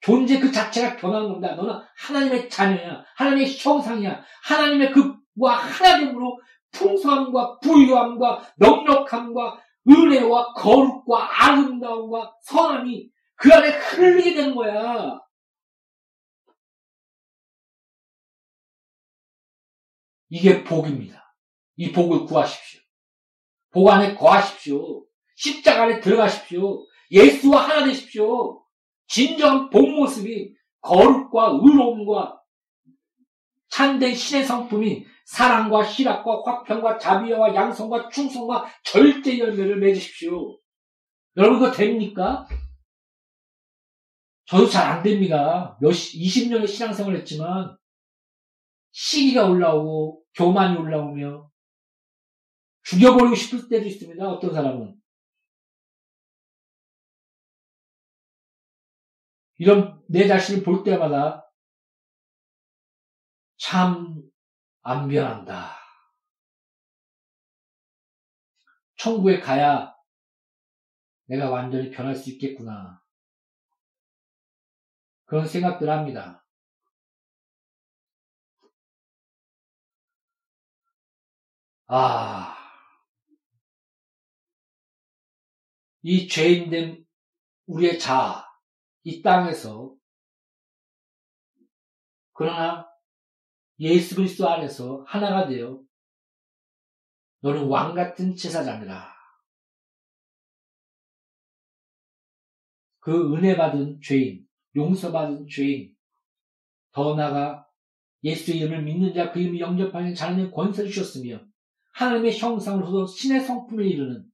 존재 그 자체가 변하는 겁니다. 너는 하나님의 자녀야, 하나님의 형상이야, 하나님의 그와 하나됨으로 풍성함과 부유함과 넉넉함과 은혜와 거룩과 아름다움과 선함이 그 안에 흐르게 되는 거야. 이게 복입니다. 이 복을 구하십시오. 복 안에 거하십시오. 십자가 안에 들어가십시오. 예수와 하나 되십시오. 진정한 복 모습이 거룩과 의로움과 참된 신의 성품이 사랑과 희락과 화평과 자비와 양성과 충성과 절대 열매를 맺으십시오. 여러분 그거 됩니까? 저도 잘 안 됩니다. 몇, 20년의 신앙생활을 했지만, 시기가 올라오고, 교만이 올라오며, 죽여버리고 싶을 때도 있습니다. 어떤 사람은. 이런 내 자신을 볼 때마다 참 안 변한다. 천국에 가야 내가 완전히 변할 수 있겠구나. 그런 생각들 합니다. 아, 이 죄인된 우리의 자아, 이 땅에서 그러나 예수 그리스도 안에서 하나가 되어 너는 왕 같은 제사장이라. 그 은혜 받은 죄인, 용서받은 죄인, 더 나아가 예수의 이름을 믿는 자 그 이름을 영접하는 자는 권세를 주셨으며 하나님의 형상으로서 신의 성품에 이르는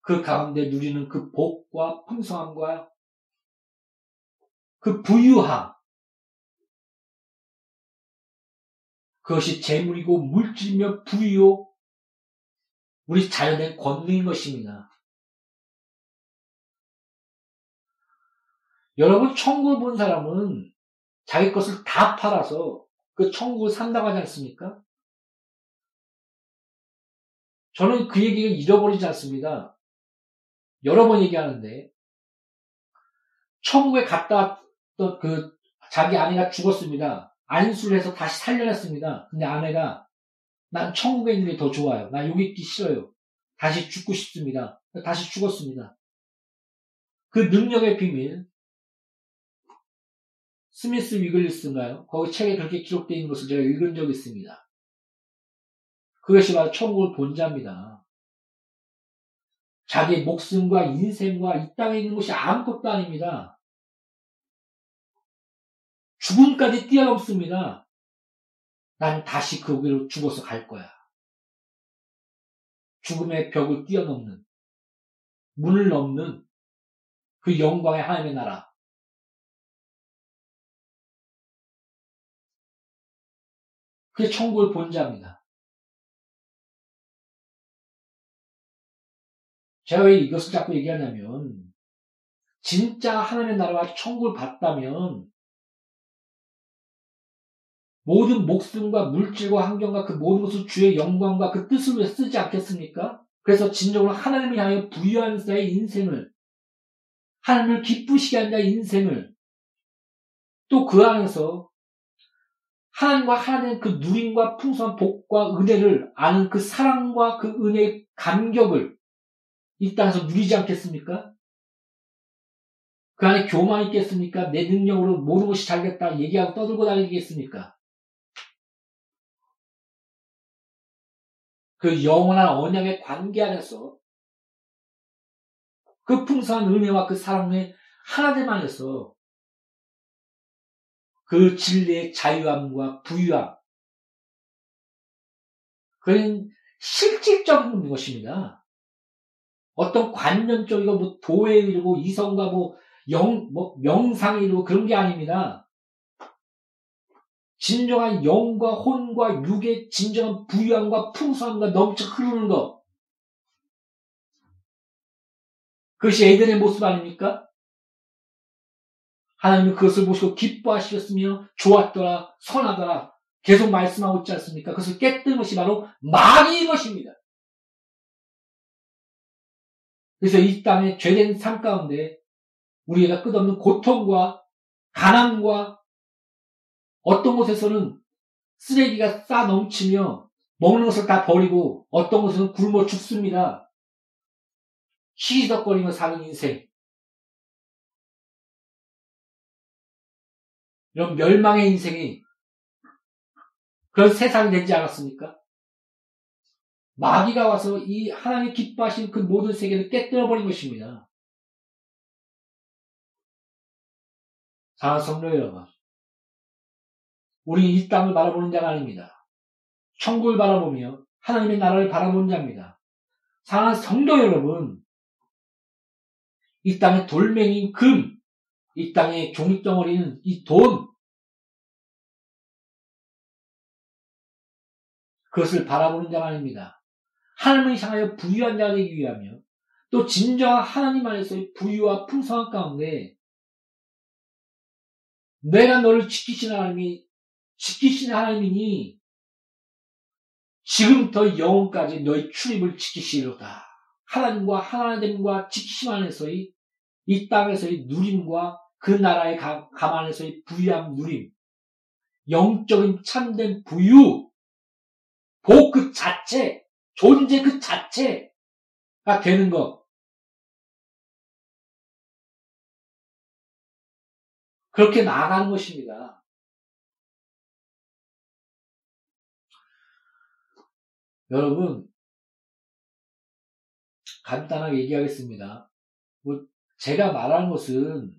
그 가운데 누리는 그 복과 풍성함과 그 부유함 그것이 재물이고 물질이며 부유요 우리 자연의 권능인 것입니다. 여러분 천국을 본 사람은 자기 것을 다 팔아서 그 천국을 산다고 하지 않습니까? 저는 그 얘기를 잃어버리지 않습니다. 여러 번 얘기하는데 천국에 갔다 왔던 그 자기 아내가 죽었습니다. 안수를 해서 다시 살려냈습니다. 근데 아내가 난 천국에 있는 게 더 좋아요. 나 여기 있기 싫어요. 다시 죽고 싶습니다. 다시 죽었습니다. 그 능력의 비밀, 스미스 위글리스인가요? 거기 책에 그렇게 기록되어 있는 것을 제가 읽은 적이 있습니다. 그것이 바로 천국을 본자입니다. 자기 목숨과 인생과 이 땅에 있는 것이 아무것도 아닙니다. 죽음까지 뛰어넘습니다. 난 다시 거기로 죽어서 갈 거야. 죽음의 벽을 뛰어넘는, 문을 넘는 그 영광의 하나님의 나라. 그게 천국을 본 자입니다. 제가 왜 이것을 자꾸 얘기하냐면, 진짜 하나님의 나라와 천국을 봤다면, 모든 목숨과 물질과 환경과 그 모든 것을 주의 영광과 그 뜻을 위해 쓰지 않겠습니까? 그래서 진정으로 하나님을 향해 부유한 자의 인생을, 하나님을 기쁘시게 한 자의 인생을, 또 그 안에서 하나님과 하나님의 그 누림과 풍성한 복과 은혜를 아는 그 사랑과 그 은혜의 감격을 이 땅에서 누리지 않겠습니까? 그 안에 교만 있겠습니까? 내 능력으로 모든 것이 잘겠다 얘기하고 떠들고 다니겠습니까? 그 영원한 언약의 관계 안에서 그 풍성한 은혜와 그 사랑의 하나됨 안에서 그 진리의 자유함과 부유함, 그건 실질적인 것입니다. 어떤 관념적이고 뭐 도에 이르고 이성과 뭐 영, 뭐 명상에 이르고 그런 게 아닙니다. 진정한 영과 혼과 육의 진정한 부유함과 풍성함과 넘쳐 흐르는 것. 그것이 에덴의 모습 아닙니까? 하나님은 그것을 보시고 기뻐하시겠으며 좋았더라, 선하더라. 계속 말씀하고 있지 않습니까? 그것을 깨뜨는 것이 바로 마귀인 것입니다. 그래서 이 땅의 죄된 삶 가운데 우리가 끝없는 고통과 가난과 어떤 곳에서는 쓰레기가 싸 넘치며 먹는 것을 다 버리고 어떤 곳에서는 굶어 죽습니다. 시시덕거리며 사는 인생. 이런 멸망의 인생이 그런 세상이 되지 않았습니까? 마귀가 와서 이 하나님 기뻐하신 그 모든 세계를 깨뜨려버린 것입니다. 사랑하는 성도 여러분, 우리 이 땅을 바라보는 자가 아닙니다. 천국을 바라보며 하나님의 나라를 바라보는 자입니다. 사랑하는 성도 여러분, 이 땅의 돌멩이 금, 이 땅의 종이덩어리는 이 돈, 그것을 바라보는 자가 아닙니다. 하나님을 향하여 부유한 자가 되기 위하며 또 진정한 하나님 안에서의 부유와 풍성한 가운데 내가 너를 지키시는 하나님이 지키시는 하나님이니 지금부터 영혼까지 너희 출입을 지키시리로다. 하나님과 하나님과 지키심 안에서의 이 땅에서의 누림과 그 나라의 감 안에서의 부유함 누림, 영적인 참된 부유, 복 그 자체, 존재 그 자체가 되는 것. 그렇게 나아가는 것입니다. 여러분, 간단하게 얘기하겠습니다. 뭐 제가 말하는 것은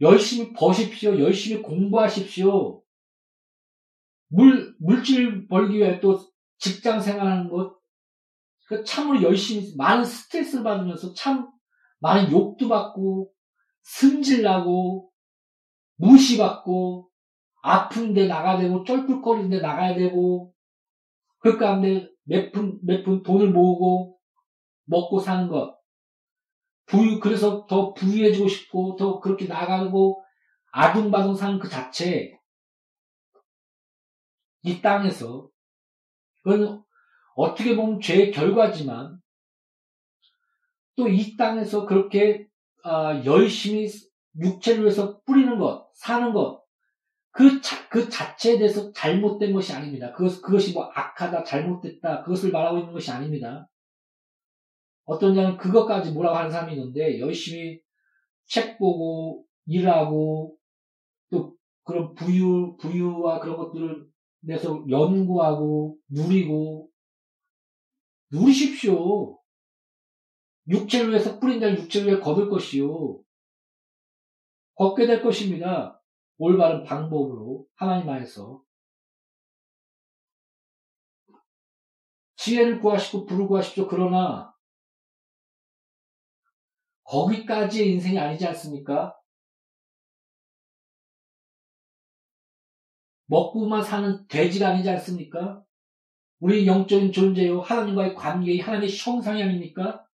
열심히 버십시오. 열심히 공부하십시오. 물, 물질 벌기 위해 또 직장 생활하는 것, 그 참으로 열심히, 많은 스트레스를 받으면서 참 많은 욕도 받고, 승질나고, 무시받고, 아픈데 나가야 되고, 쩔뚝거리는데 나가야 되고, 그 가운데 몇 푼, 몇 푼 돈을 모으고, 먹고 사는 것. 부유, 그래서 더 부유해지고 싶고, 더 그렇게 나가고, 아둥바둥 사는 그 자체, 이 땅에서, 그건 어떻게 보면 죄의 결과지만, 또 이 땅에서 그렇게, 어, 열심히 육체를 위해서 뿌리는 것, 사는 것, 그, 자, 그 자체에 대해서 잘못된 것이 아닙니다. 그것, 그것이 뭐 악하다, 잘못됐다, 그것을 말하고 있는 것이 아닙니다. 어떤 자는 그것까지 뭐라고 하는 사람이 있는데 열심히 책 보고 일하고 또 그런 부유 부유와 그런 것들을 내서 연구하고 누리고 누리십시오. 육체를 위해서 뿌린 자는 육체를 위해 거둘 것이요. 걷게 될 것입니다. 올바른 방법으로 하나님 안에서 지혜를 구하시고 부를 구하십시오. 그러나 거기까지의 인생이 아니지 않습니까? 먹고만 사는 돼지가 아니지 않습니까? 우리 영적인 존재요, 하나님과의 관계의 하나님의 형상이 아닙니까?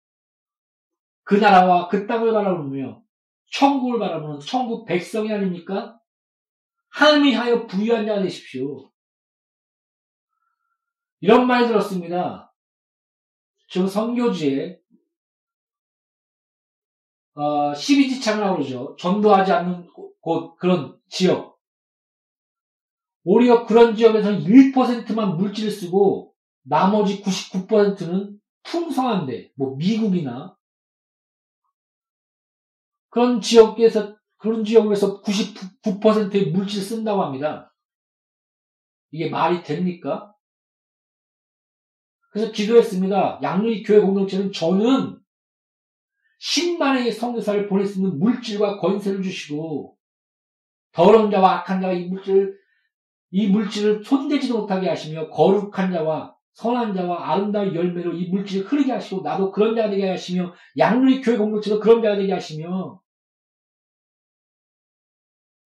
그 나라와 그 땅을 바라보며 천국을 바라보는 천국 백성이 아닙니까? 하나님이 하여 부유한 자가 되십시오. 이런 말이 들었습니다. 저 성교지에 어, 12지창이라고 그러죠. 전도하지 않는 곳, 그런 지역. 오히려 그런 지역에서는 1%만 물질을 쓰고 나머지 99%는 풍성한데, 뭐 미국이나 그런 지역에서 그런 지역에서 99%의 물질을 쓴다고 합니다. 이게 말이 됩니까? 그래서 기도했습니다. 양누리 교회 공동체는 저는 10만의 성교사를 보낼 수 있는 물질과 권세를 주시고 더러운 자와 악한 자가 이 물질을 이 물질을 손대지도 못하게 하시며 거룩한 자와 선한 자와 아름다운 열매로 이 물질을 흐르게 하시고 나도 그런 자가 되게 하시며 양누리 교회 공동체도 그런 자가 되게 하시며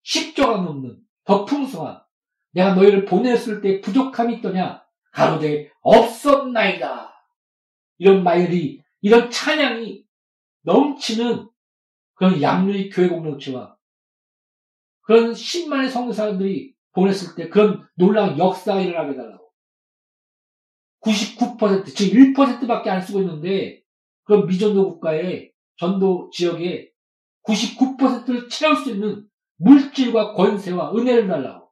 10조가 넘는 더 풍성한 내가 너희를 보냈을 때 부족함이 있더냐? 가로되 없었나이다. 이런 말이 이런 찬양이 넘치는 그런 양누리 교회 공동체와 그런 10만의 성교사들이 보냈을 때 그런 놀라운 역사가 일어나게 달라고. 99%, 즉 1%밖에 안 쓰고 있는데 그런 미전도 국가의 전도 지역에 99%를 채울 수 있는 물질과 권세와 은혜를 달라고.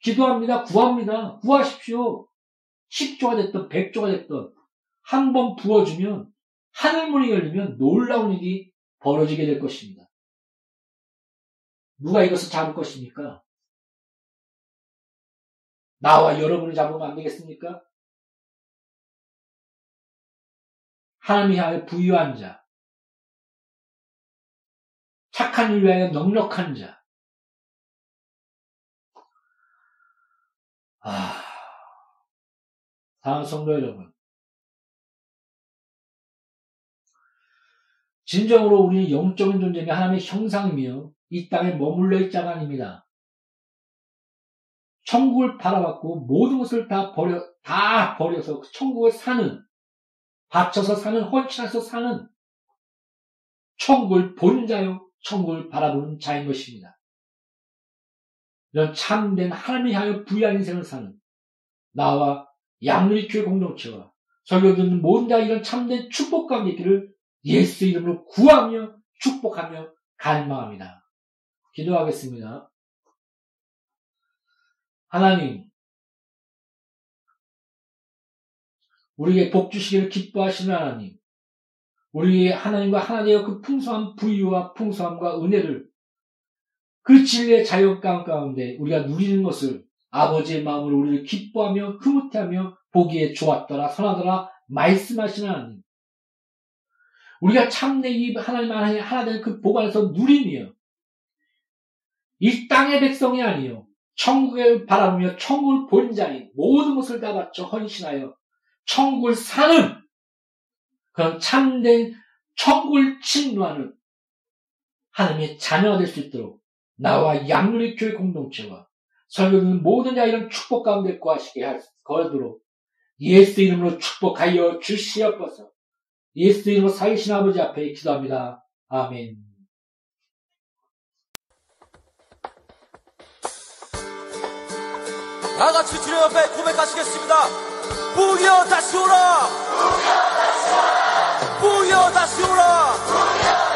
기도합니다. 구합니다. 구하십시오. 10조가 됐던 100조가 됐던 한번 부어주면 하늘문이 열리면 놀라운 일이 벌어지게 될 것입니다. 누가 이것을 잡을 것입니까? 나와 여러분을 잡으면 안 되겠습니까? 하나님이 하여 부유한 자, 착한 일 위하여 넉넉한 자. 아, 사랑하는 성도 여러분, 진정으로 우리는 영적인 존재가 하나님의 형상이며 이 땅에 머물러 있자가 아닙니다. 천국을 바라봤고 모든 것을 다 버려 다 버려서 천국을 사는 바쳐서 사는 헌신해서 사는 천국을 본 자요 천국을 바라보는 자인 것입니다. 이런 참된 하나님을 향해 부유한 인생을 사는 나와 양누리교회 공동체와 설교 듣는 모든 자 이런 참된 축복 가운데 있기를 예수 이름으로 구하며 축복하며 간망합니다. 기도하겠습니다. 하나님, 우리에게 복 주시기를 기뻐하시는 하나님, 우리 하나님과 하나님의 그 풍성한 부유와 풍성함과 은혜를 그 진리의 자유 가운데 우리가 누리는 것을 아버지의 마음으로 우리를 기뻐하며 흐뭇해하며 보기에 좋았더라 선하더라 말씀하시는 하나님. 우리가 참내 이 하나님 하나님 하나 된그복 안에서 누리며 이 땅의 백성이 아니요 천국을 바라보며 천국을 본 자인 모든 것을 다 바쳐 헌신하여 천국을 사는 참된 천국을 침노하는 하나님의 자녀가 될 수 있도록 나와 양누리 교회 공동체와 설교는 모든 자 이런 축복 가운데 구하시게 할 거도록 예수 이름으로 축복하여 주시옵소서. 예수 이름으로 살신 아버지 앞에 기도합니다. 아멘. 다 같이 주님 앞에 고백하시겠습니다. 부여 다시 오라. 부여 다시 오라. 不要再修了。